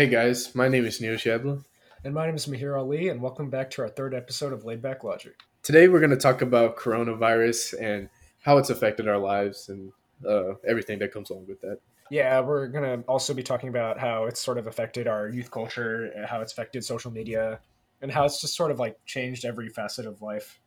Hey guys, my name is Neil Shabla. And my name is Mahir Ali, and welcome back to our third episode of Laid Back Logic. Today we're going to talk about coronavirus and how it's affected our lives and uh, everything that comes along with that. Yeah, we're going to also be talking about how it's sort of affected our youth culture, how it's affected social media, and how it's just sort of like changed every facet of life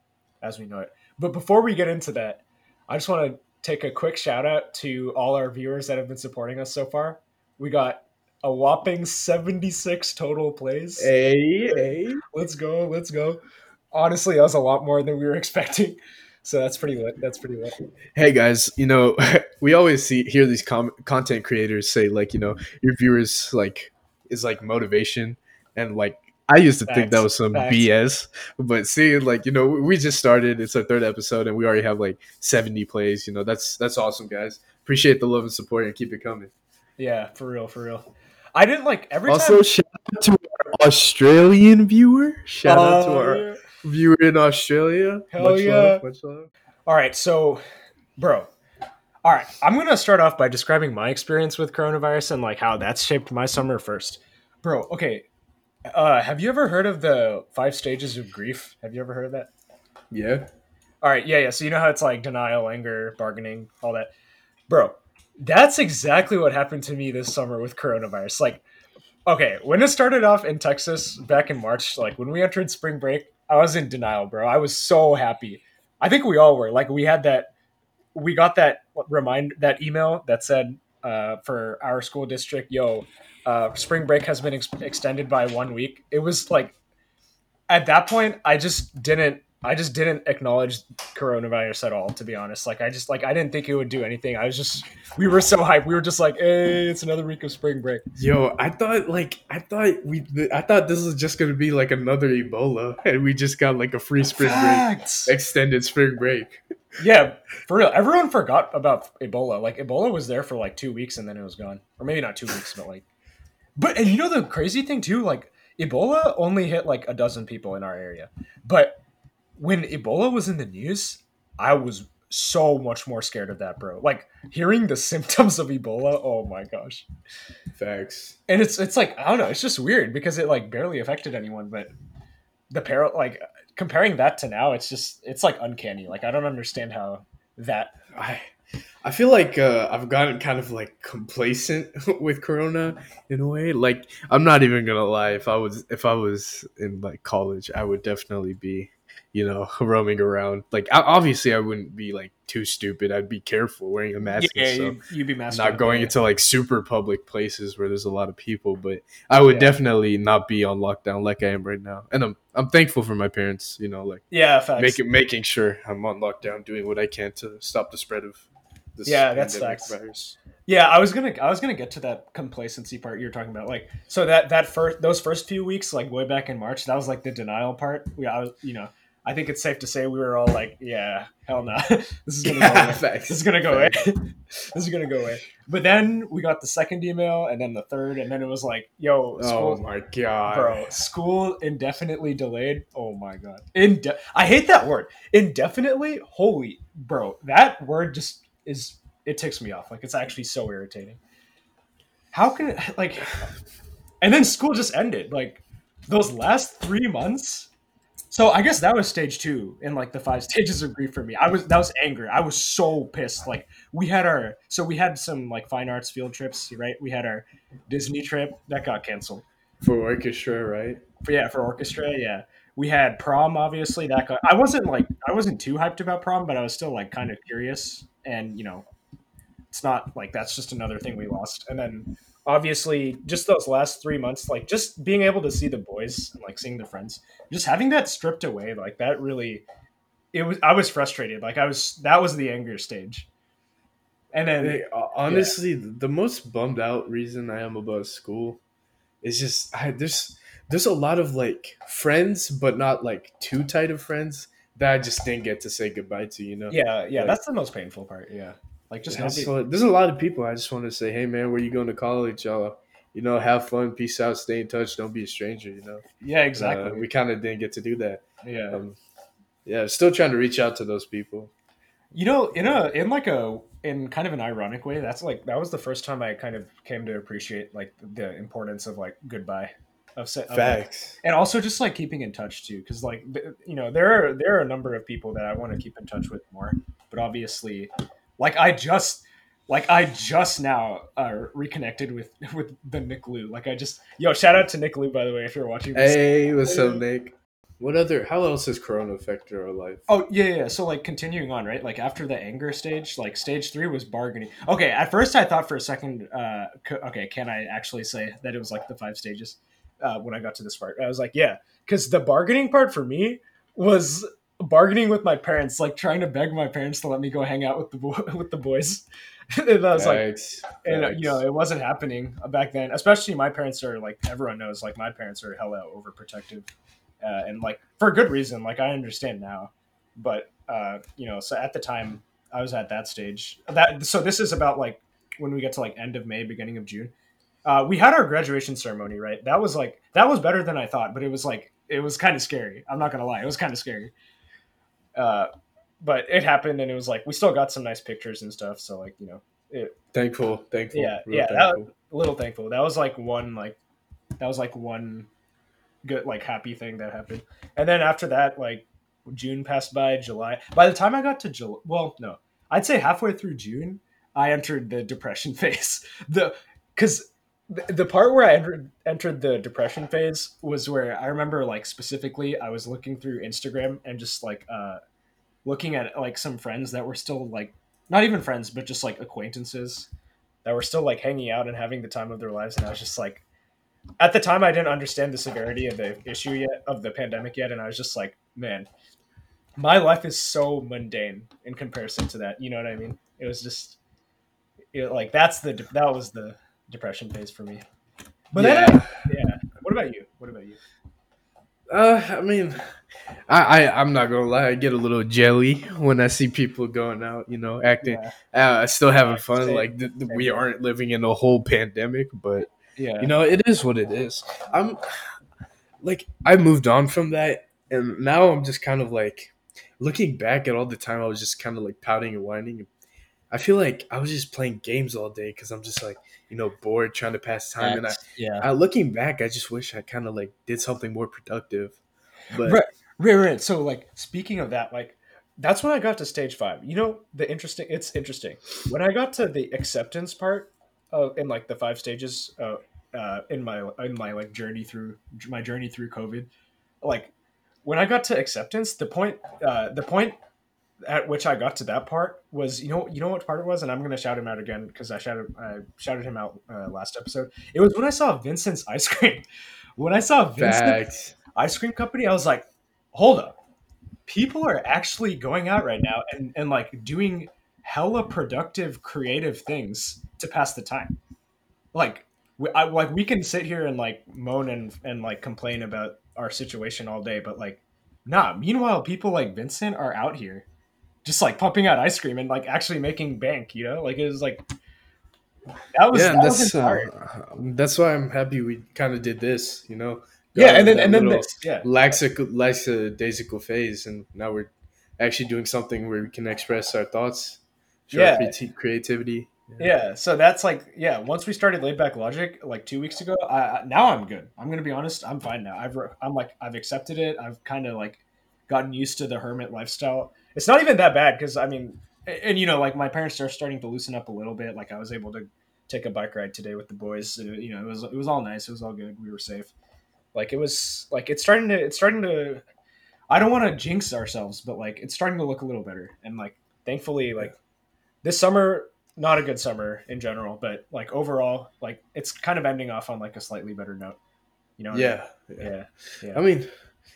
as we know it. But before we get into that, I just want to take a quick shout out to all our viewers that have been supporting us so far. We got a whopping 76 total plays. Hey, hey. Let's go, let's go. Honestly, that was a lot more than we were expecting. So that's pretty lit. That's pretty lit. Hey guys, you know, we always see hear these com- content creators say like, you know, your viewers like is like motivation and like I used to think that was some facts. BS, but seeing like, you know, we just started, it's our third episode and we already have like 70 plays, you know. That's that's awesome, guys. Appreciate the love and support and keep it coming. Yeah, for real, for real. I didn't like every Also, time. shout out to our Australian viewer. Shout out to Oh, our yeah. viewer in Australia. Hell much yeah. love, much love. All right, so, bro. All right, I'm gonna start off by describing my experience with coronavirus and like how that's shaped my summer first, bro. Okay, uh, have you ever heard of the five stages of grief? Have you ever heard of that? Yeah. All right, yeah, yeah. So you know how it's like denial, anger, bargaining, all that, bro. That's exactly what happened to me this summer with coronavirus. Like, okay, when it started off in Texas back in March, like when we entered spring break, I was in denial, bro. I was so happy. I think we all were. Like, we had that, we got that remind that email that said uh, for our school district, yo, uh, spring break has been ex- extended by one week. It was like, at that point, I just didn't. I just didn't acknowledge coronavirus at all, to be honest. Like I just like I didn't think it would do anything. I was just we were so hyped. We were just like, hey, it's another week of spring break. Yo, I thought like I thought we I thought this was just gonna be like another Ebola, and we just got like a free spring break, extended spring break. Yeah, for real. Everyone forgot about Ebola. Like Ebola was there for like two weeks and then it was gone, or maybe not two weeks, but like. But and you know the crazy thing too, like Ebola only hit like a dozen people in our area, but when Ebola was in the news, I was so much more scared of that, bro. Like hearing the symptoms of Ebola, oh my gosh. Facts. And it's it's like I don't know, it's just weird because it like barely affected anyone, but the par like comparing that to now, it's just it's like uncanny. Like I don't understand how that I I feel like uh, I've gotten kind of like complacent with Corona in a way. Like I'm not even gonna lie. If I was if I was in like college, I would definitely be, you know, roaming around. Like obviously, I wouldn't be like too stupid. I'd be careful wearing a mask yeah, and stuff. you, you'd be masked not going yeah. into like super public places where there's a lot of people, but I would Yeah. definitely not be on lockdown like I am right now. And I'm I'm thankful for my parents, you know, like yeah, facts. making making sure I'm on lockdown, doing what I can to stop the spread of this Yeah, that's facts. virus. Yeah, I was gonna I was gonna get to that complacency part you're talking about. Like, so that that first those first few weeks, like way back in March, that was like the denial part. We, I was, you know, I think it's safe to say we were all like, yeah, hell no, this is gonna go away. facts. This is gonna go away. this is gonna go away. But then we got the second email, and then the third, and then it was like, yo, Oh school, my god, bro, school indefinitely delayed. Oh my god, Inde- I hate that word. Indefinitely, holy bro, that word just is it ticks me off. Like it's actually so irritating. How can it like? And then school just ended. Like those last three months. So I guess that was stage two in like the five stages of grief for me. I was that was anger. I was so pissed. Like we had our so we had some like fine arts field trips, right? We had our Disney trip that got canceled. for orchestra, right? For, yeah, for orchestra, yeah. We had prom, obviously. That got, I wasn't like I wasn't too hyped about prom, but I was still like kind of curious. And you know, it's not like that's just another thing we lost. And then obviously, just those last three months, like just being able to see the boys and like seeing the friends, just having that stripped away, like that really, it was. I was frustrated. Like I was. That was the anger stage. And then honestly, the most bummed out reason I am about school is just I, there's there's a lot of like friends, but not like too tight of friends that I just didn't get to say goodbye to. You know? yeah, yeah, Like- that's the most painful part. Yeah, like just Yeah, so there's a lot of people I just want to say, hey man, where you going to college? Y'all, you know, have fun, peace out, stay in touch, don't be a stranger. You know, yeah, exactly. Uh, we kind of didn't get to do that. yeah. Um, yeah, still trying to reach out to those people. You know, in a in like a in kind of an ironic way, that's like that was the first time I kind of came to appreciate like the importance of like goodbye of, se- of like, Facts. and also just like keeping in touch too because like you know there are there are a number of people that i want to keep in touch with more but obviously like i just like i just now uh, reconnected with with the nick Lou. like i just yo shout out to nick Lou, by the way if you're watching this Hey, what's up, Nick? What other? How else has Corona affected our life? Oh yeah, yeah. So like continuing on, right? Like after the anger stage, like stage three was bargaining. Okay, at first I thought for a second, uh, c- okay, can I actually say that it was like the five stages? Uh, when I got to this part, I was like, yeah, because the bargaining part for me was bargaining with my parents, like trying to beg my parents to let me go hang out with the bo- with the boys. and I was like, and uh, Facts. you know, it wasn't happening back then. Especially my parents are like everyone knows, like my parents are hella overprotective, uh, and like for a good reason. Like I understand now, but uh, you know, so at the time I was at that stage. That so this is about like when we get to like end of May, beginning of June. Uh, we had our graduation ceremony, right? That was like that was better than I thought, but it was like it was kind of scary. I'm not gonna lie, it was kind of scary. Uh, but it happened, and it was like we still got some nice pictures and stuff. So like you know, it, thankful, thankful. Yeah, real yeah, thankful. a little thankful. That was like one like that was like one good like happy thing that happened. And then after that, like June passed by, July. By the time I got to July, well, no, I'd say halfway through June, I entered the depression phase. The because the, part where I entered entered the depression phase was where I remember like specifically I was looking through Instagram and just like uh looking at like some friends that were still like not even friends but just like acquaintances that were still like hanging out and having the time of their lives. And i was just like at the time i didn't understand the severity of the issue yet of the pandemic yet. And i was just like man my life is so mundane in comparison to that. You know what i mean? It was just it, like that's the that was the depression phase for me but yeah. then yeah what about you what about you Uh, I mean, I, I I'm not gonna lie. I get a little jelly when I see people going out, you know, acting, yeah uh, still having fun. Same. Like th- we aren't living in a whole pandemic, but yeah you know, it is what it is. I'm like I moved on from that, and now I'm just kind of like looking back at all the time I was just kind of like pouting and whining. I feel like I was just playing games all day because I'm just like you know bored trying to pass time, and I, yeah I looking back, I just wish I kind of like did something more productive. But Right. Right, right. So, like, speaking of that, like, that's when I got to stage five. You know, the interesting. It's interesting when I got to the acceptance part of in like the five stages uh, uh, in my in my like journey through my journey through COVID. Like, when I got to acceptance, the point uh, the point at which I got to that part was you know you know what part it was, and I'm gonna shout him out again because I shouted I shouted him out uh, last episode. It was when I saw Vincent's ice cream. When I saw Vincent's ice cream company, I was like, hold up. People are actually going out right now and, and like doing hella productive, creative things to pass the time. Like, we, I, like we can sit here and like moan and, and like complain about our situation all day, but like, nah. Meanwhile, people like Vincent are out here just like pumping out ice cream and like actually making bank, you know? Like, it was like, that was, yeah, that was that's uh, inspiring. that's why I'm happy we kind of did this. You know, yeah. And then, and then this, yeah. laxic- lackadaisical phase, and now we're actually doing something where we can express our thoughts, show Yeah. creati- creativity. Yeah, so that's like yeah. Once we started laid back logic like two weeks ago, I, I- now I'm good. I'm gonna be honest. I'm fine now. I've re- I'm like I've accepted it. I've kind of like gotten used to the hermit lifestyle. It's not even that bad because I mean, and, you know, like my parents are starting to loosen up a little bit. Like I was able to take a bike ride today with the boys. You know, it was it was all nice. It was all good. We were safe. Like it was like it's starting to it's starting to. I don't want to jinx ourselves, but like it's starting to look a little better. And like thankfully, like this summer not a good summer in general, but like overall, like it's kind of ending off on like a slightly better note. You know? I Yeah, mean? yeah. yeah, yeah. I mean,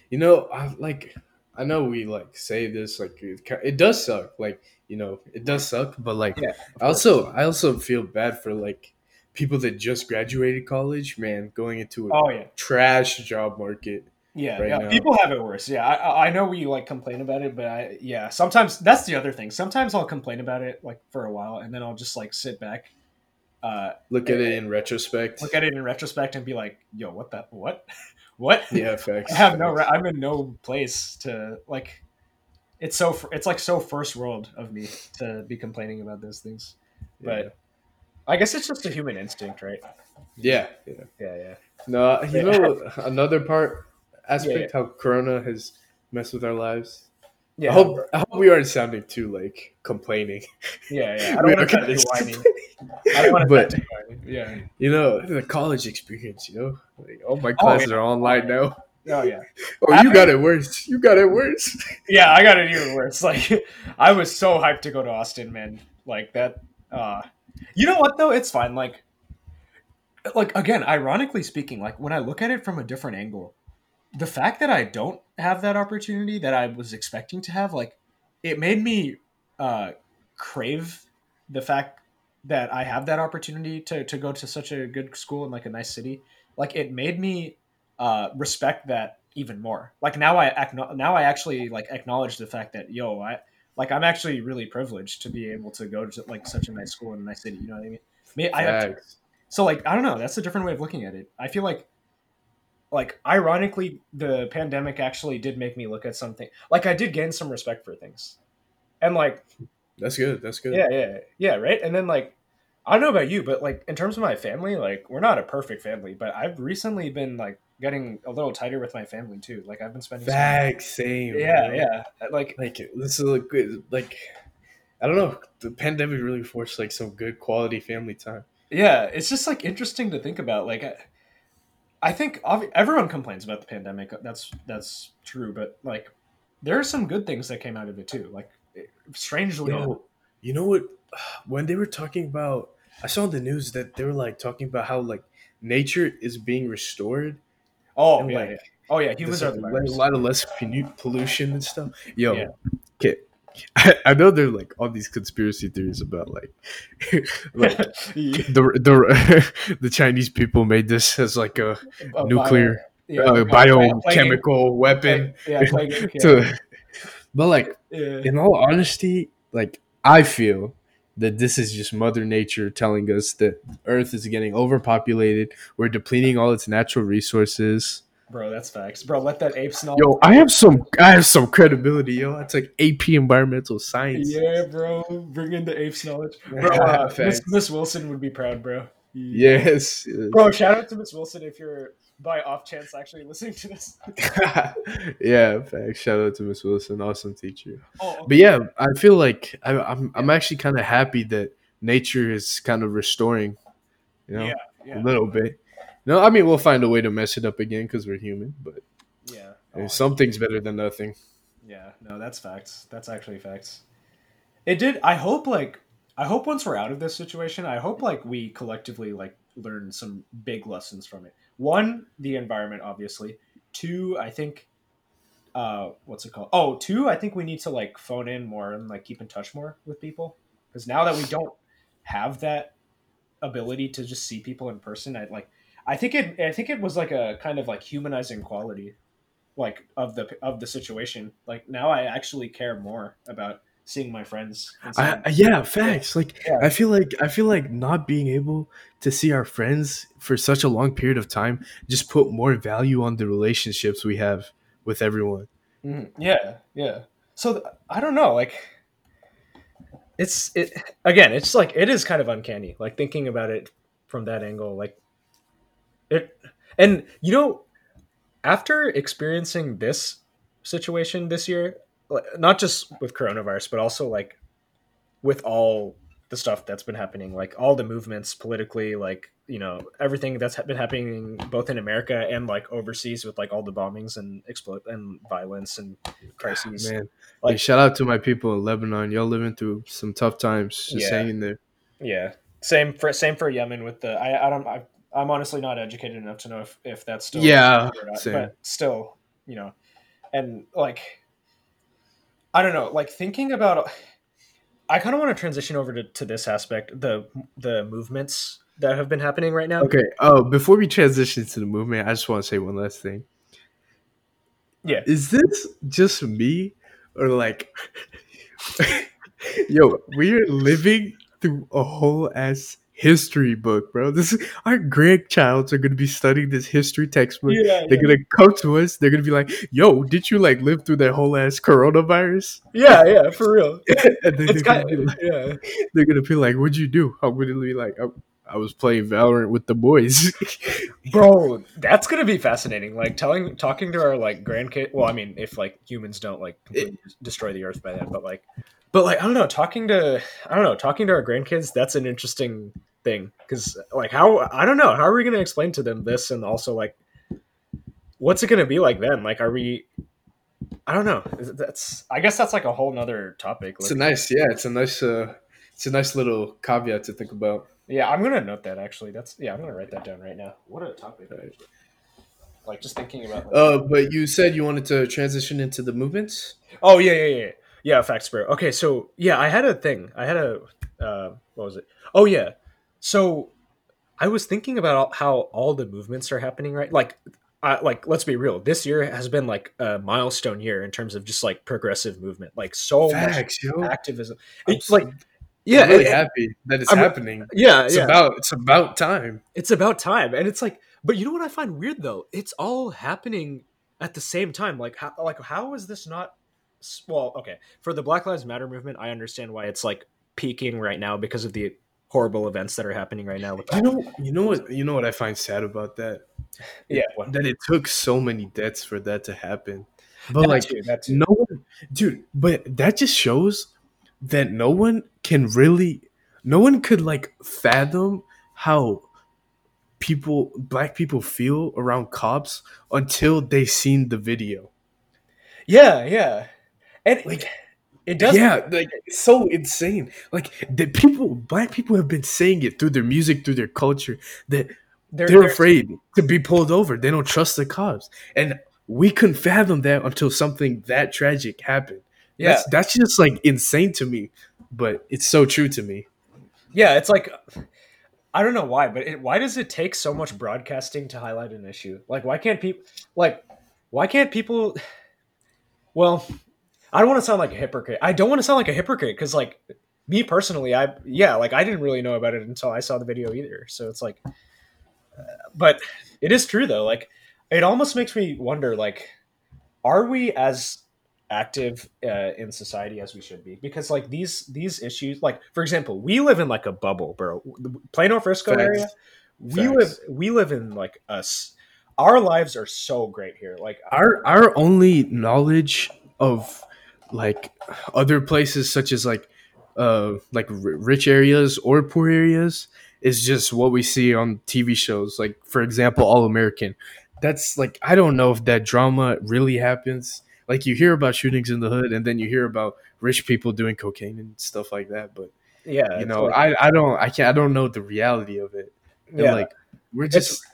you know, I like. I know we like say this like it, it does suck. Like you know, it does suck. But like, Yeah, I also I also feel bad for like people that just graduated college. Man, going into a Oh yeah, trash job market. yeah, right yeah. People have it worse. Yeah, I- I, I know we like complain about it, but I yeah. Sometimes that's the other thing. Sometimes I'll complain about it like for a while, and then I'll just like sit back, uh, Look at it in retrospect. look at it in retrospect, and be like, "Yo, what the what, what?" yeah, facts. I have no. facts. I'm in no place to like. it's so it's like so first world of me to be complaining about those things. But I guess it's just a human instinct, right? yeah, yeah. Yeah, yeah. No, you know another part aspect Yeah, how Corona has messed with our lives. Yeah, I hope I hope we aren't sounding too like complaining. yeah, yeah. I don't want to kinda- whiny. I don't want to. Yeah. You know the college experience. You know, like all my classes are online now. Oh yeah. Oh, you got it worse. You got it worse. Yeah, I got it even worse. Like I was so hyped to go to Austin, man. Like that uh you know what though? It's fine. Like like again, ironically speaking, like when I look at it from a different angle, the fact that I don't have that opportunity that I was expecting to have, like it made me uh crave the fact that I have that opportunity to to go to such a good school in like a nice city. Like it made me uh respect that even more. Like now I acknow- now I actually like acknowledge the fact that yo, I like I'm actually really privileged to be able to go to like such a nice school in a nice city. You know what I mean? I have so like I don't know. That's a different way of looking at it. I feel like like ironically the pandemic actually did make me look at something like I did gain some respect for things. And like That's good. That's good. yeah, yeah, yeah, right? And then like I don't know about you, but like in terms of my family, like we're not a perfect family, but I've recently been like getting a little tighter with my family too. Like I've been spending some- Same. Yeah, bro. yeah. Like Like this is a good. Like I don't know. The pandemic really forced like some good quality family time. yeah, it's just like interesting to think about. Like I, I think everyone complains about the pandemic. Uh, that's that's true, but like there are some good things that came out of it too. Like eh, strangely, Yo, you know what? When they were talking about, I saw on the news that they were like talking about how like nature is being restored. oh yeah, like, yeah. oh yeah, humans are like, a lot of less pollution and stuff. Yo, Yeah. okay. I, I know there are like all these conspiracy theories about like like Yeah. the the the Chinese people made this as like a A nuclear bio- uh, yeah, plaguing- biochemical weapon. Yeah, plaguing, yeah. to but like in all honesty like i feel that this is just mother nature telling us that earth is getting overpopulated. We're depleting all its natural resources Bro, that's facts. Bro, let that ape smell. yo i have some i have some credibility yo it's like ap environmental science Yeah, bro. Bring in the apes knowledge. Bro, uh, Miss. Miss Wilson would be proud, bro. yes, yes. Bro, shout out to Miss Wilson if you're by off chance actually listening to this. yeah facts. shout out to miss wilson awesome teacher Oh, But yeah, I feel like I, I'm I'm actually kind of happy that nature is kind of restoring, you know, yeah, a little bit. No, I mean we'll find a way to mess it up again because we're human, but yeah. Oh, something's better than nothing. yeah, no, that's facts. That's actually facts. It did. I hope like I hope once we're out of this situation, I hope like we collectively like learn some big lessons from it. One, the environment, obviously. Two, I think uh what's it called? Oh, two, I think we need to like phone in more and like keep in touch more with people. Because now that we don't have that ability to just see people in person, I like I think it I think it was like a kind of like humanizing quality like of the of the situation. Like now I actually care more about seeing my friends. I, seeing- I- yeah, facts. Like Yeah. I feel like I feel like not being able to see our friends for such a long period of time just put more value on the relationships we have with everyone. Mhm. Yeah, yeah. So th- I don't know, like it's it again, it's like it is kind of uncanny like thinking about it from that angle like it and you know after experiencing this situation this year, not just with coronavirus but also like with all the stuff that's been happening, like all the movements politically, like you know everything that's been happening both in America and like overseas with like all the bombings and explode and violence and crises. Man, Like- like shout out to my people in Lebanon. Y'all living through some tough times. Just Yeah. hanging there. Yeah, same for same for Yemen with the I I don't I, I'm honestly not educated enough to know if if that's still Yeah, or not, but still you know, and like I don't know, like thinking about. I kind of want to transition over to, to this aspect the the movements that have been happening right now. Okay. Oh, before we transition to the movement, I just want to say one last thing. Yeah. Is this just me or like yo, we're living through a whole ass history book, bro. This is our grandchilds are gonna be studying this history textbook. Yeah, They're gonna come to us. They're gonna be like, "Yo, did you like live through that whole ass coronavirus?" yeah, yeah, for real. and then they're gonna, got, be like, yeah. they're gonna be like, "What'd you do?" I'm gonna be like, "I, I was playing Valorant with the boys." bro that's gonna be fascinating like telling talking to our like grandkid well i mean if like humans don't like destroy the earth by then but like but like i don't know talking to i don't know talking to our grandkids that's an interesting thing because like how i don't know how are we gonna explain to them this and also like what's it gonna be like then like are we i don't know that's i guess that's like a whole nother topic it's a like, nice, yeah, it's a nice, uh, it's a nice little caveat to think about. yeah i'm gonna note that actually that's yeah i'm gonna write that down right now what a topic Right. like just thinking about like, Uh, but you said you wanted to transition into the movements. Oh yeah, yeah, yeah, yeah. Facts, bro. Okay, so yeah, I had a thing. I had a uh, what was it? Oh yeah. So I was thinking about how all the movements are happening, right? Like, I, like let's be real. This year has been like a milestone year in terms of just like progressive movement. Like so Facts, yo. much activism. I'm It's like so- yeah, I'm really happy that it's I'm- happening. yeah, It's yeah. about it's about time. it's about time and it's like but you know what i find weird though it's all happening at the same time like how like how is this not well okay for the black lives matter movement i understand why it's like peaking right now because of the horrible events that are happening right now You know, you know what, you know what I find sad about that yeah what, that it took so many deaths for that to happen. But that like, too, that too. no one, dude. But that just shows that no one can really, no one could like fathom how people, black people, feel around cops until they seen the video. yeah yeah and Like, it does yeah, like it's so insane. Like the people, black people have been saying it through their music, through their culture, that they're, they're they're- afraid to be pulled over. They don't trust the cops, and we couldn't fathom that until something that tragic happened. yeah That's that's just like insane to me, but it's so true to me. yeah it's like i don't know why but it, why does it take so much broadcasting to highlight an issue like why can't people like why can't people well i don't want to sound like a hypocrite. I don't want to sound like a hypocrite because like me personally i yeah like i didn't really know about it until i saw the video either. So it's like uh, but it is true though. Like it almost makes me wonder like are we as active uh, in society as we should be? Because like these these issues like for example we live in like a bubble bro. The plano frisco Facts. area we Facts. live we live in like us our lives are so great here. Like Our our only knowledge of like other places, such as like uh like r- rich areas or poor areas, is just what we see on TV shows. Like for example, All American. That's like I don't know if that drama really happens. Like you hear about shootings in the hood, and then you hear about rich people doing cocaine and stuff like that. But yeah you know, I I don't I can't I don't know the reality of it. And yeah like we're just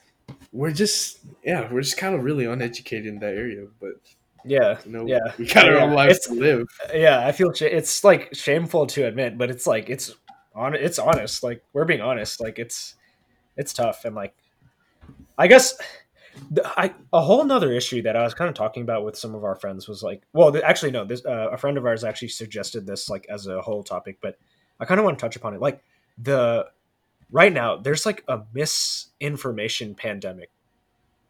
we're just yeah we're just kind of really uneducated in that area. But yeah Yeah. we got our Yeah. own lives It's- to live. yeah i feel sh- it's like shameful to admit but it's like it's on it's honest like we're being honest like it's it's tough and like i guess the, I, a whole nother issue that i was kind of talking about with some of our friends was like well th- actually no this uh, a friend of ours actually suggested this like as a whole topic but i kind of want to touch upon it like the right now there's like a misinformation pandemic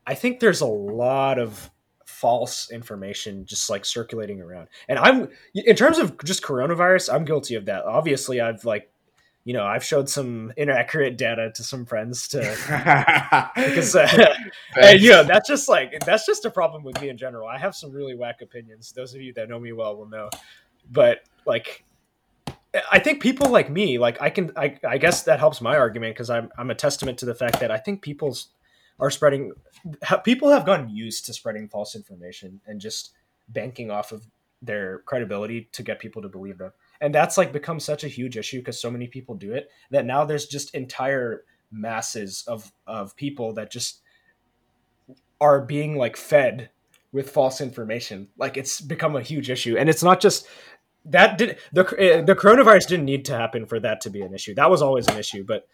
i think there's a lot of false information just like circulating around. And i'm in terms of just coronavirus i'm guilty of that. Obviously i've like you know i've showed some inaccurate data to some friends to because uh, and you know that's just like that's just a problem with me in general. I have some really whack opinions. Those of you that know me well will know. But like i think people like me like i can i, I guess that helps my argument because I'm, I'm a testament to the fact that i think people's are spreading people have gotten used to spreading false information and just banking off of their credibility to get people to believe them. And that's like become such a huge issue because so many people do it that now there's just entire masses of of people that just are being like fed with false information. Like it's become a huge issue. And it's not just that did the uh, the coronavirus didn't need to happen for that to be an issue. That was always an issue but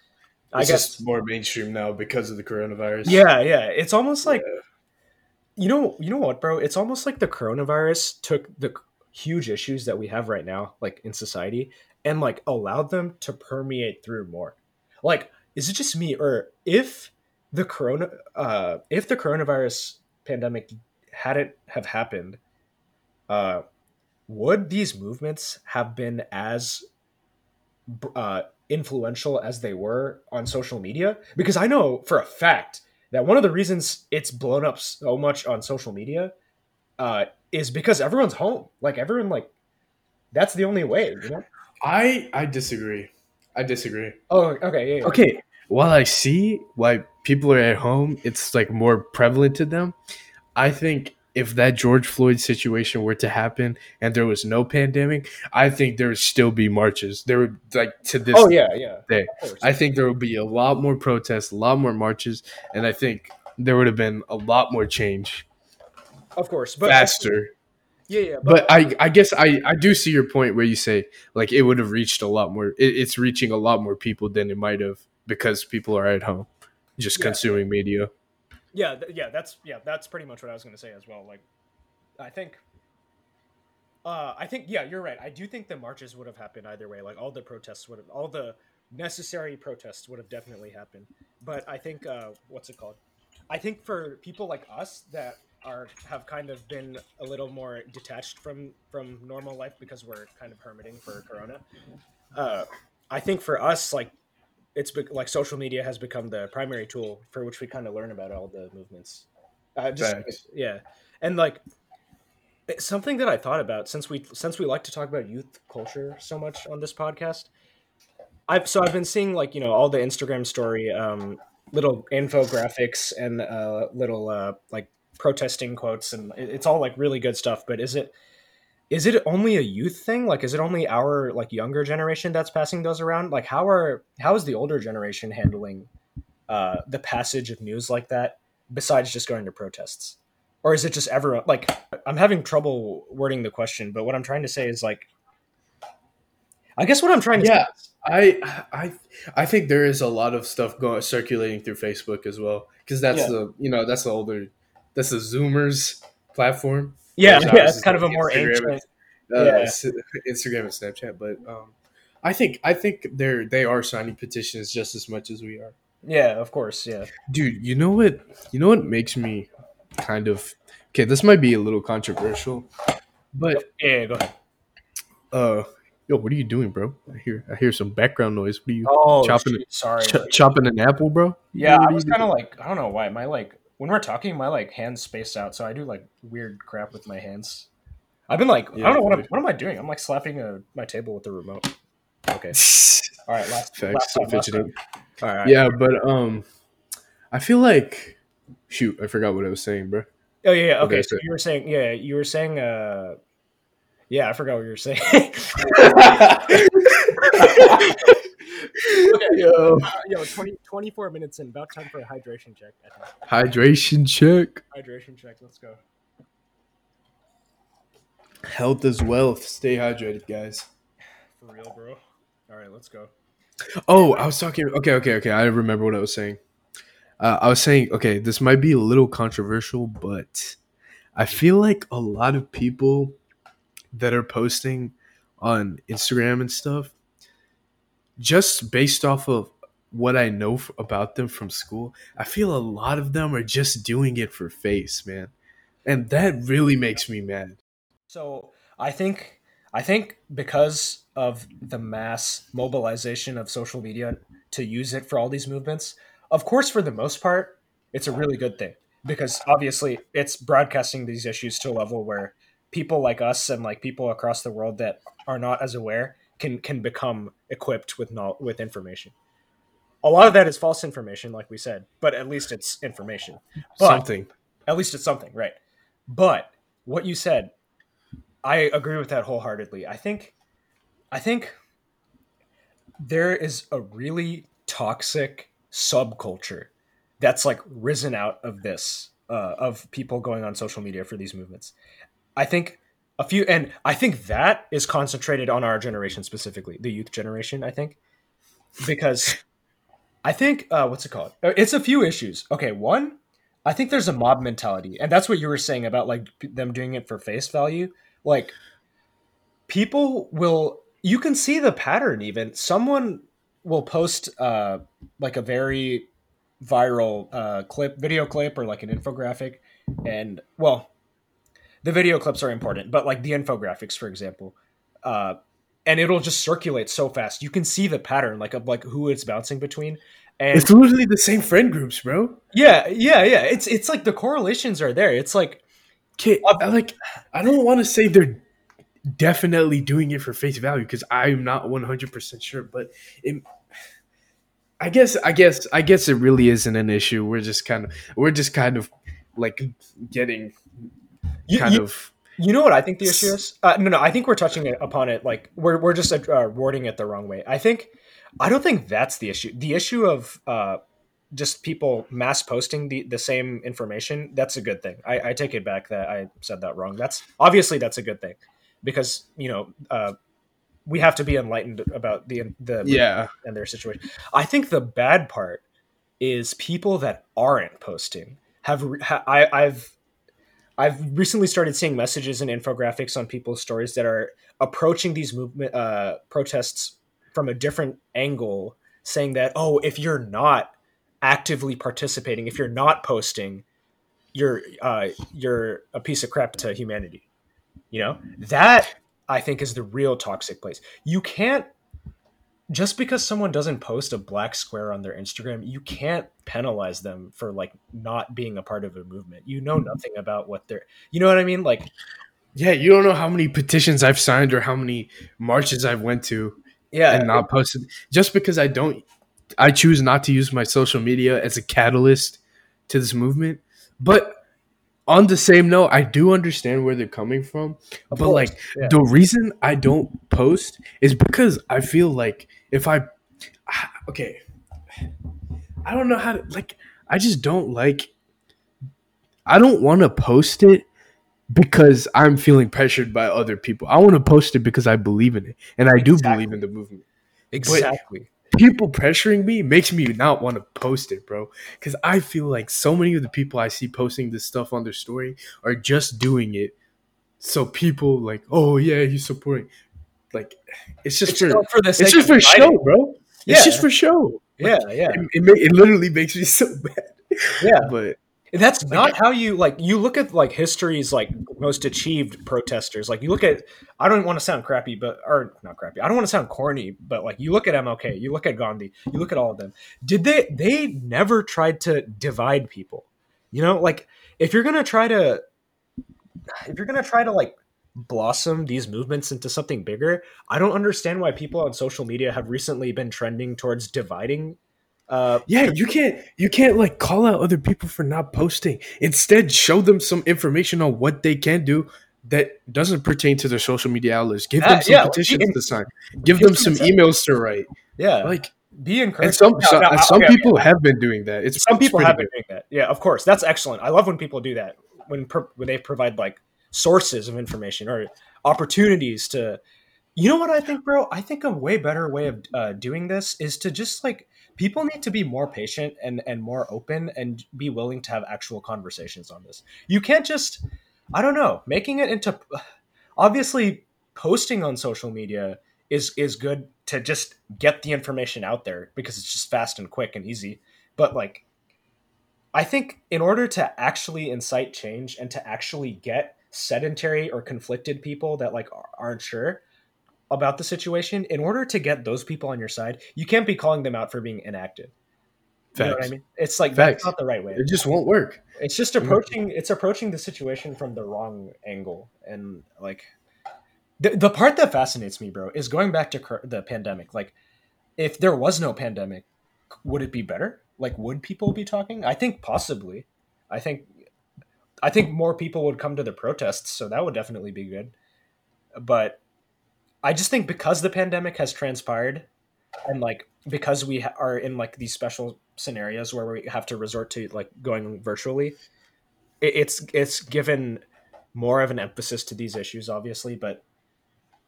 i guess just more mainstream now because of the coronavirus. yeah yeah. It's almost like you know you know what bro? It's almost like the coronavirus took the huge issues that we have right now like in society and like allowed them to permeate through more. Like is it just me or if the corona uh if the coronavirus pandemic hadn't have happened uh would these movements have been as uh influential as they were on social media because i know for a fact that one of the reasons it's blown up so much on social media uh is because everyone's home like everyone like that's the only way you know I I disagree. I disagree. oh okay yeah, yeah. Okay, while I see why people are at home, it's like more prevalent to them. I think if that George Floyd situation were to happen and there was no pandemic, I think there would still be marches. There would like to this. oh yeah yeah day. I think there would be a lot more protests, a lot more marches, and I think there would have been a lot more change of course but faster. yeah yeah But I, I guess I, I do see your point where you say like it would have reached a lot more. It, it's reaching a lot more people than it might have because people are at home, just Yeah. consuming media. Yeah th- yeah that's yeah that's pretty much what i was going to say as well like i think uh i think yeah you're right i do think the marches would have happened either way like all the protests would have all the necessary protests would have definitely happened but i think uh what's it called? I think for people like us that are have kind of been a little more detached from from normal life because we're kind of hermiting for corona uh i think for us like it's bec like social media has become the primary tool for which we kind of learn about all the movements. Uh, just yeah, and like something that I thought about since we since we like to talk about youth culture so much on this podcast. I've so I've been seeing like you know all the Instagram story, um, little infographics and uh, little uh, like protesting quotes, and it's all like really good stuff. But is it is it only a youth thing like is it only our like younger generation that's passing those around like how are how is the older generation handling uh the passage of news like that besides just going to protests or is it just everyone like i'm having trouble wording the question but what i'm trying to say is like i guess what i'm trying to Yeah. say is, I I I think there is a lot of stuff going circulating through Facebook as well because that's Yeah. the you know that's the older that's the Zoomers platform. Yeah yeah it's kind of a more Instagram ancient uh, Yeah. Instagram and Snapchat, but um, I think I think they're they are signing petitions just as much as we are. yeah of course yeah Dude, you know what? You know what makes me kind of okay. This might be a little controversial, but yeah go ahead uh, yo, what are you doing, bro? I hear I hear some background noise. What are you oh Chopping shoot, sorry ch- chopping an apple, bro? Yeah, I was kind of like I don't know why my like when we're talking, my like hands space out, so I do like weird crap with my hands. I've been like I don't know what I'm, what am I doing? I'm like slapping a, my table with the remote. Okay, all right, last, Facts, last time, last fidgeting. time. All right, Yeah, but um, I feel like shoot, I forgot what I was saying, bro. Oh yeah, yeah. Okay, so you were saying yeah, you were saying uh, yeah, I forgot what you were saying. Yo, Uh, Yo, 20, 24 minutes in, about time for a hydration check. I think. hydration check. Hydration check. Let's go. Health is wealth. Stay hydrated, guys. For real, bro. All right, let's go. Oh, I was talking. Okay, okay, okay. I remember what I was saying. Uh, I was saying, okay, this might be a little controversial, but I feel like a lot of people that are posting on Instagram and stuff, just based off of what I know f- about them from school, I feel a lot of them are just doing it for face, man. And that really makes me mad. So I think I think because of the mass mobilization of social media to use it for all these movements, of course, for the most part, it's a really good thing because obviously it's broadcasting these issues to a level where people like us and like people across the world that are not as aware can can become equipped with no, with information. A lot of that is false information, like we said, but at least it's information But- Something. at least it's something, right? But what you said, I agree with that wholeheartedly. I think, I think there is a really toxic subculture that's like risen out of this, uh, of people going on social media for these movements. I think a few, and I think that is concentrated on our generation specifically, the youth generation. I think because I think uh, what's it called? Uh, It's a few issues. Okay, one, I think there's a mob mentality, and that's what you were saying about like them doing it for face value. Like, people will, you can see the pattern. Even someone will post uh, like a very viral uh, clip, video clip, or like an infographic, and well, the video clips are important, but like the infographics, for example, uh, and it'll just circulate so fast. You can see the pattern, like of like who it's bouncing between. And it's literally the same friend groups, bro. Yeah, yeah, yeah. It's it's like the correlations are there. It's like, Kid, I like I don't want to say they're definitely doing it for face value because I'm not 100 percent sure, but it, I guess I guess I guess it really isn't an issue. We're just kind of we're just kind of like getting you, kind you, of you know what I think the issue is? Uh, no, no, I think we're touching upon it like we're we're just uh, wording it the wrong way. I think I don't think that's the issue. The issue of uh, just people mass posting the, the same information that's a good thing. I, I take it back that I said that wrong. That's obviously that's a good thing because you know uh, we have to be enlightened about the the yeah and their situation. I think the bad part is people that aren't posting have ha, I, I've I've recently started seeing messages and infographics on people's stories that are approaching these movement uh, protests from a different angle, saying that oh, if you're not actively participating, if you're not posting, you're uh, you're a piece of crap to humanity. You know that I think is the real toxic place. You can't just because someone doesn't post a black square on their Instagram, you can't penalize them for like not being a part of a movement. You know nothing about what they're you know what I mean? Like yeah, you don't know how many petitions I've signed or how many marches I've went to yeah and not posted just because I don't I choose not to use my social media as a catalyst to this movement. But on the same note, I do understand where they're coming from. But like yeah. the reason I don't post is because I feel like if I okay, I don't know how to like I just don't like I don't want to post it because I'm feeling pressured by other people. I want to post it because I believe in it and I do Exactly. believe in the movement exactly. People pressuring me makes me not want to post it, bro. Because I feel like so many of the people I see posting this stuff on their story are just doing it so people like, oh yeah, he's supporting. Like, it's just It's for for the it's just for show, bro. Yeah. It's just for show. Yeah, yeah, It, it, it literally makes me so bad. yeah. But That's not how you like. You look at like history's like most achieved protesters. Like you look at. I don't want to sound crappy, but or not crappy. I don't want to sound corny, but like you look at MLK, you look at Gandhi, you look at all of them. Did they? They never tried to divide people. You know, like if you're gonna try to, if you're gonna try to like blossom these movements into something bigger, I don't understand why people on social media have recently been trending towards dividing. Uh, yeah, you can't you can't like call out other people for not posting. Instead, show them some information on what they can do that doesn't pertain to their social media outlets. Give them some yeah, petitions to sign. Give give them some emails to write. yeah, Like be encouraged. and some No, some, no, some okay, okay. people have been doing that. It's some people have been good. doing that. Yeah, of course. That's excellent. I love when people do that. When per, when they provide like sources of information or opportunities to You know what I think, bro? I think a way better way of uh, doing this is to just like people need to be more patient and and more open and be willing to have actual conversations on this. You can't just I don't know, making it into obviously posting on social media is is good to just get the information out there because it's just fast and quick and easy. But like I think in order to actually incite change and to actually get sedentary or conflicted people that like aren't sure about the situation, in order to get those people on your side, you can't be calling them out for being inactive. You know what I mean? It's like Facts. that's not the right way. It just won't work. It's just mm-hmm. approaching it's approaching the situation from the wrong angle and like the, the part that fascinates me, bro, is going back to the pandemic. Like if there was no pandemic, would it be better? Like would people be talking? I think possibly. I think I think more people would come to the protests, so that would definitely be good. But I just think because the pandemic has transpired and like because we ha- are in like these special scenarios where we have to resort to like going virtually it, it's it's given more of an emphasis to these issues obviously but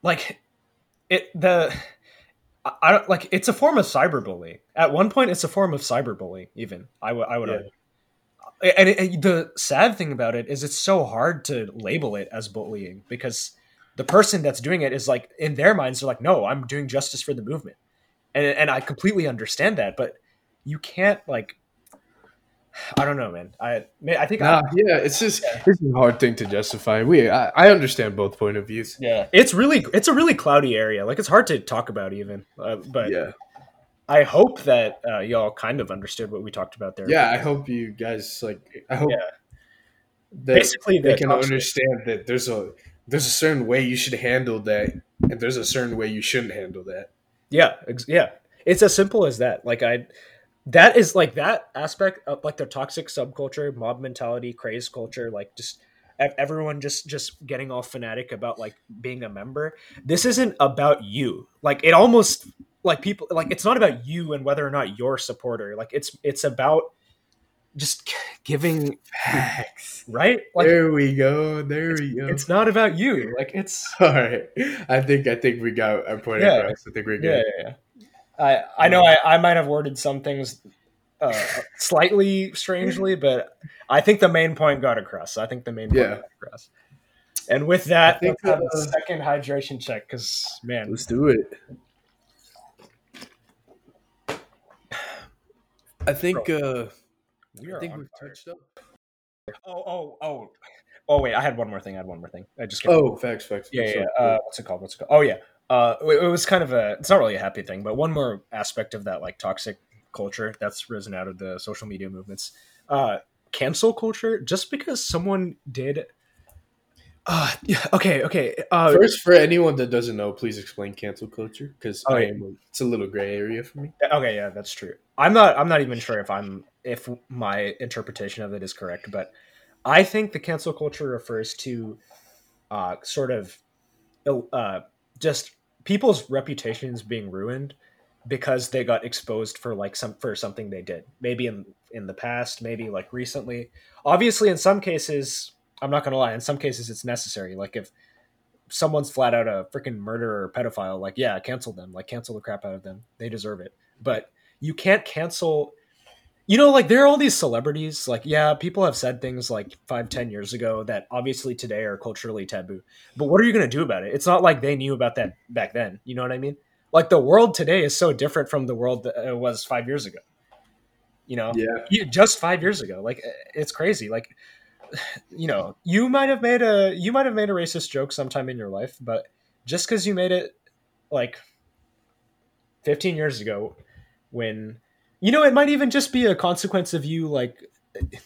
like it the I- I don't like it's a form of cyberbullying. At one point, it's a form of cyberbullying. Even I would I would Yeah. argue. And it, it- the sad thing about it is it's so hard to label it as bullying because the person that's doing it is like in their minds they're like, no, I'm doing justice for the movement. and and I completely understand that, but you can't like. I don't know, man. I I think Nah, yeah, it's just it's a hard thing to justify. We I, I understand both point of views. yeah, it's really it's a really cloudy area. Like it's hard to talk about even. Uh, but yeah, I hope that uh, y'all kind of understood what we talked about there. yeah. I hope you guys like. I hope Yeah. that Basically, they the can toxic- understand that there's a there's a certain way you should handle that, and there's a certain way you shouldn't handle that. Yeah, ex- yeah. It's as simple as that. Like I, that is like that aspect of like the toxic subculture, mob mentality, craze culture, like just everyone just just getting all fanatic about like being a member. This isn't about you. Like it almost like people like it's not about you and whether or not you're a supporter. Like it's it's about just giving Facts. right. Like there we go. There we go. it's not about you. Like it's All right. I think I think we got our point Yeah. across. I think we're yeah, good. yeah, yeah. I I know I, I might have worded some things uh, slightly strangely, but I think the main point got across. I think the main point Yeah. got across. And with that, I think, let's have uh, a second hydration check because man, Let's do it. I think uh we I are think we've fire. touched up. Oh oh oh oh wait, I had one more thing. I had one more thing. I just came Oh, facts, facts. yeah, yeah. yeah. Uh, what's it called? What's it called? Oh yeah. Uh, it, it was kind of a. It's not really a happy thing, but one more aspect of that like toxic culture that's risen out of the social media movements. Uh, cancel culture. Just because someone did. Uh, yeah. Okay. Okay. Uh, First, for anyone that doesn't know, please explain cancel culture because Oh, I yeah. am. It's a little gray area for me. okay. Yeah, that's true. I'm not. I'm not even sure if I'm if my interpretation of it is correct, but I think the cancel culture refers to uh, sort of uh, just people's reputations being ruined because they got exposed for like some for something they did. Maybe in in the past maybe like recently. Obviously in some cases i'm not gonna lie in some cases it's necessary. Like if someone's flat out a freaking murderer or pedophile like yeah cancel them. Like cancel the crap out of them. They deserve it. But you can't cancel you know like there are all these celebrities like yeah people have said things like five ten years ago that obviously today are culturally taboo but what are you going to do about it? It's not like they knew about that back then you know what i mean? Like the world today is so different from the world that it was five years ago you know? Yeah. Just five years ago like it's crazy like you know you might have made a you might have made a racist joke sometime in your life but just because you made it like 15 years ago when you know it might even just be a consequence of you like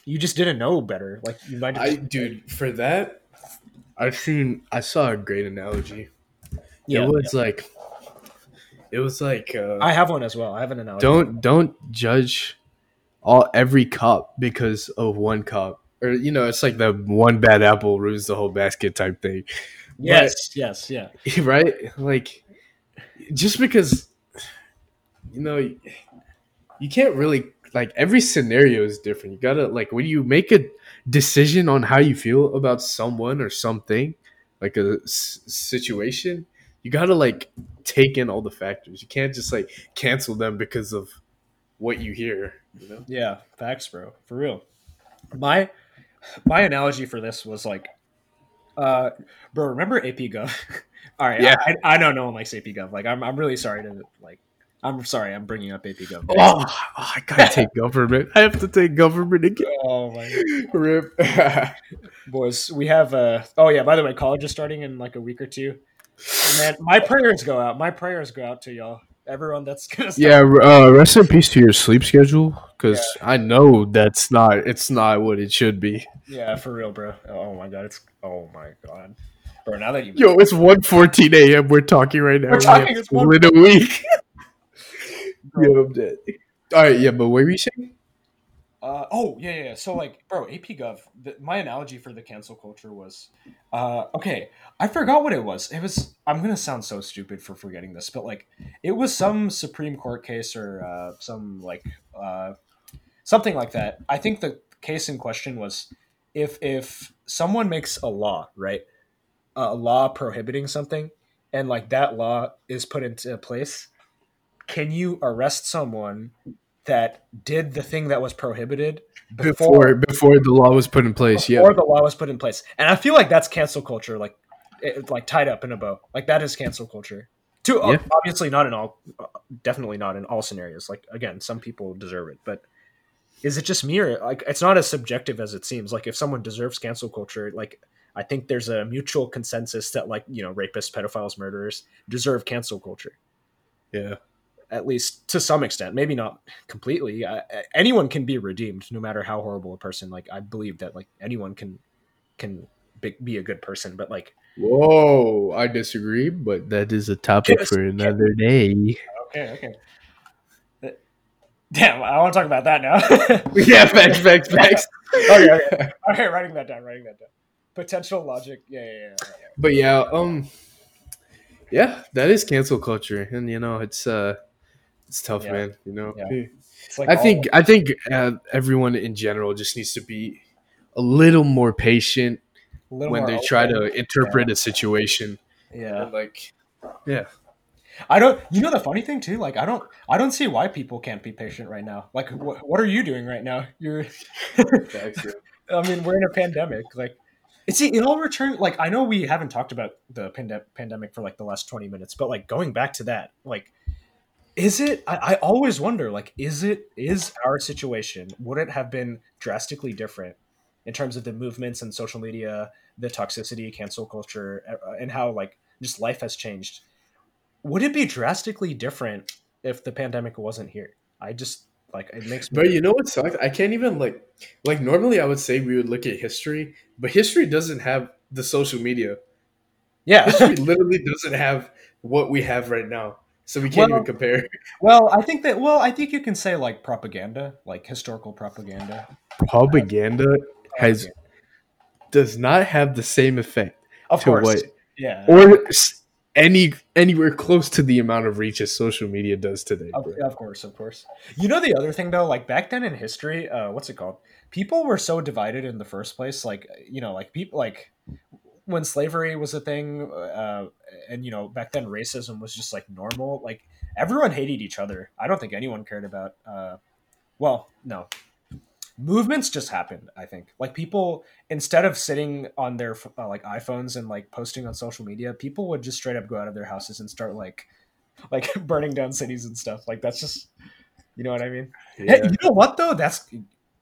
you just didn't know better like you might I, dude, for that, I've seen. I saw a great analogy. yeah, it was like, it was like, uh, i have one as well i have an analogy don't don't judge all every cup because of one cup or you know, it's like the one bad apple ruins the whole basket type thing. yes yes yeah right? Like, just because, you know, you can't really, like, every scenario is different. You gotta, like, when you make a decision on how you feel about someone or something, like a s- situation, you gotta, like, take in all the factors. You can't just, like, cancel them because of what you hear, you know? Yeah, facts, bro. For real. My my analogy for this was like, uh, bro, remember AP Gov? All right, Yeah. I, I know no one likes AP Gov. Like, I'm I'm really sorry to like, I'm sorry, I'm bringing up AP government. Oh, oh, I gotta take government. I have to take government again. Oh my Rip. boys, we have uh oh yeah. By the way, college is starting in like a week or two. Man, my prayers go out. My prayers go out to y'all. Everyone that's gonna start Yeah, uh, rest in peace to your sleep schedule because I know that's not it's not what it should be. Yeah, for real, bro. Oh my god, it's oh my god, bro. Now that you Yo, it's 1.14 a.m. We're talking right now. We're talking, it's in a week. I'm dead. All right, yeah, but what were you saying? Uh, oh yeah, yeah, yeah. So like, bro, AP Gov. The, my analogy for the cancel culture was, uh, okay, I forgot what it was. It was. I'm gonna sound so stupid for forgetting this, but like, it was some Supreme Court case or uh, some like uh, something like that. I think the case in question was if if someone makes a law, right, a law prohibiting something, and like that law is put into place, can you arrest someone? That did the thing that was prohibited Before before the law was put in place, yeah. before the law was put in place. And I feel like that's cancel culture, like it, like tied up in a bow. Like that is cancel culture To uh, Yeah. obviously not in all, uh, definitely not in all scenarios. Like again, some people deserve it, but is it just me or like it's not as subjective as it seems? Like if someone deserves cancel culture, like I think there's a mutual consensus that like you know rapists, pedophiles, murderers deserve cancel culture Yeah. At least to some extent. Maybe not completely. Uh, anyone can be redeemed, no matter how horrible a person. Like I believe that like anyone can can be, be a good person, but like Whoa, I disagree, but that is a topic for another day. okay, okay. Uh, Damn, I want to talk about that now. yeah, facts, facts, facts. okay, okay, okay. Writing that down. Writing that down. Potential logic. Yeah, yeah, yeah. yeah. But yeah, um, yeah, that is cancel culture, and you know, it's uh, it's tough, Yeah. man. You know, Yeah. Like I think I think uh, everyone in general just needs to be a little more patient little when more they try to interpret a situation. Yeah. And, like, yeah, I don't. You know the funny thing too. Like I don't. I don't see why people can't be patient right now. Like wh- what are you doing right now? You're. I mean, we're in a pandemic. Like, see, it all return. Like, I know we haven't talked about the pande- pandemic for like the last twenty minutes, but like going back to that, like, is it? I, I always wonder, like, is it? Is our situation? Would it have been drastically different in terms of the movements and social media, the toxicity, cancel culture, uh, and how like just life has changed? Would it be drastically different if the pandemic wasn't here? I just like it makes me. But you know what sucks? I can't even like like normally I would say we would look at history, but history doesn't have the social media. yeah. History literally doesn't have what we have right now. So we can't Well- even compare. Well, I think that. Well, I think you can say like propaganda, like historical propaganda. Propaganda has does not have the same effect of to course, what yeah, or any anywhere close to the amount of reach as social media does today. of, of course, of course. You know the other thing though, like back then in history, uh, what's it called? People were so divided in the first place. Like you know, like people like when slavery was a thing, uh, and you know back then racism was just like normal. Like everyone hated each other. I don't think anyone cared about. Uh, well, no. Movements just happened. I think like people instead of sitting on their uh, like iPhones and like posting on social media, people would just straight up go out of their houses and start like like burning down cities and stuff. Like that's just you know what I mean. Hey, Yeah. you know what though? That's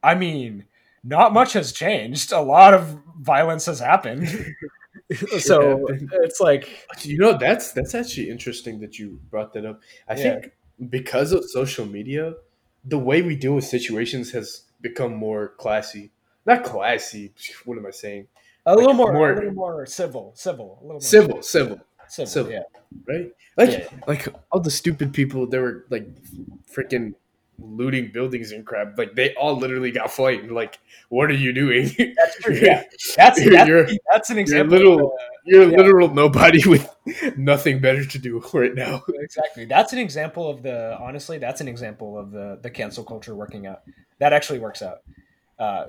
I mean, not much has changed. A lot of violence has happened. so happened. it's like You know that's that's actually interesting that you brought that up. I Yeah. think because of social media, the way we deal with situations has become more classy. Not classy. What am I saying? a little more, more- a little more civil, civil, a little more Civil, civil, civil, civil. yeah. right? Like Yeah. like all the stupid people that were like freaking looting buildings and crap. Like they all literally got fined. Like, what are you doing? That's true. Yeah, that's that's, you're- that's an you're example. little- of, uh, You're a Yeah. literal nobody with nothing better to do right now. exactly. That's an example of the. Honestly, that's an example of the the cancel culture working out. That actually works out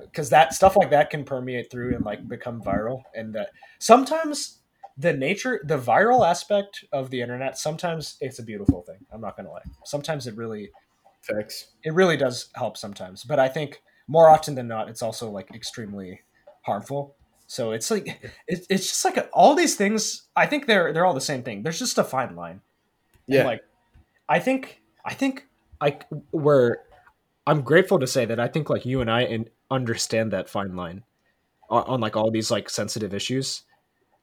because that stuff like that can permeate through and like become viral. And that sometimes the nature, the viral aspect of the internet, sometimes it's a beautiful thing. I'm not gonna lie. Sometimes it really, Facts. it really does help sometimes. But I think more often than not, it's also like extremely harmful. So it's like it, it's just like all these things. I think they're they're all the same thing. There's just a fine line. And, Yeah. like I think I think I we're I'm grateful to say that I think like you and I and understand that fine line on, on like all these like sensitive issues.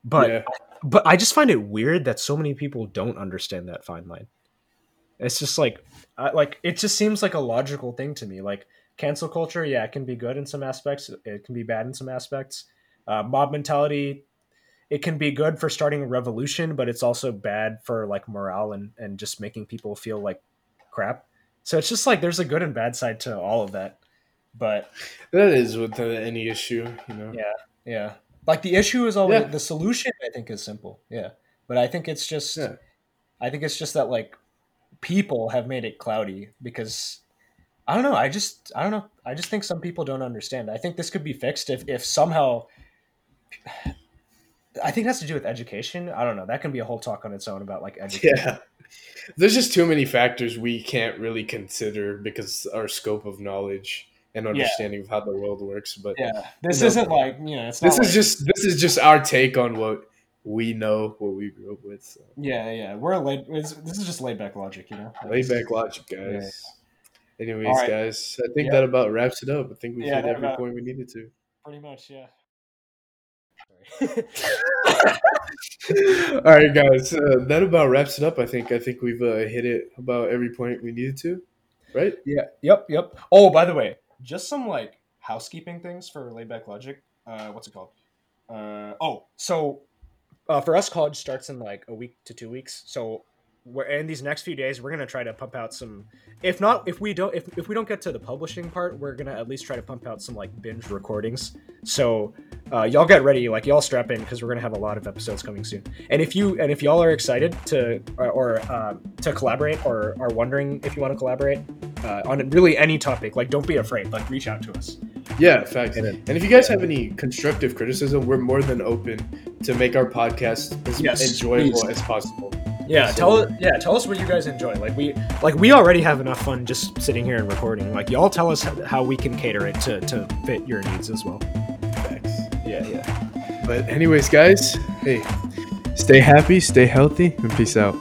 But Yeah. but I just find it weird that so many people don't understand that fine line. It's just like I, like it just seems like a logical thing to me. Like cancel culture, yeah, it can be good in some aspects. It can be bad in some aspects. Uh, mob mentality, it can be good for starting a revolution, but it's also bad for like morale and and just making people feel like crap. So it's just like there's a good and bad side to all of that. But That is with any issue, you know. Yeah. yeah, like the issue is always Yeah. the solution. I think is simple. Yeah, but I think it's just Yeah. I think it's just that like people have made it cloudy because I don't know. I just I don't know. I just think some people don't understand. I think this could be fixed if if somehow. I think it has to do with education. I don't know. That can be a whole talk on its own about like education. Yeah. There's just too many factors we can't really consider because our scope of knowledge and understanding of how the world works. But Yeah, this isn't like you know. It's this not is just this is just our take on what we know what we grew up with. So. Yeah, yeah. We're a laid. This is just laid back logic, you know. Laid back logic, guys. Anyways, All right. guys, I think Yeah. that about wraps it up. I think we Yeah, hit every about- point we needed to. Pretty much, yeah. All right, guys, uh, that about wraps it up. I think. I think we've uh, hit it about every point we needed to, right? Yeah. Yep. Yep. Oh, by the way, just some like housekeeping things for laid back logic. Uh, what's it called? Uh, oh, so uh, for us, college starts in like a week to two weeks. So we're in these next few days, we're gonna try to pump out some. If not, if we don't, if, if we don't get to the publishing part, we're gonna at least try to pump out some like binge recordings. So uh, y'all get ready, like y'all strap in because we're gonna have a lot of episodes coming soon. And if you and if y'all are excited to or, or um, to collaborate or are wondering if you want to collaborate uh, on really any topic, like don't be afraid. Like reach out to us. Yeah, facts. And And if you guys have any constructive criticism, we're more than open to make our podcast as Yes, enjoyable please. as possible. Yeah, So- tell yeah, tell us what you guys enjoy. Like we like we already have enough fun just sitting here and recording. Like y'all tell us how, how we can cater it to to fit your needs as well. Facts. Yeah, yeah. But anyways, guys, hey, stay happy, stay healthy, and peace out.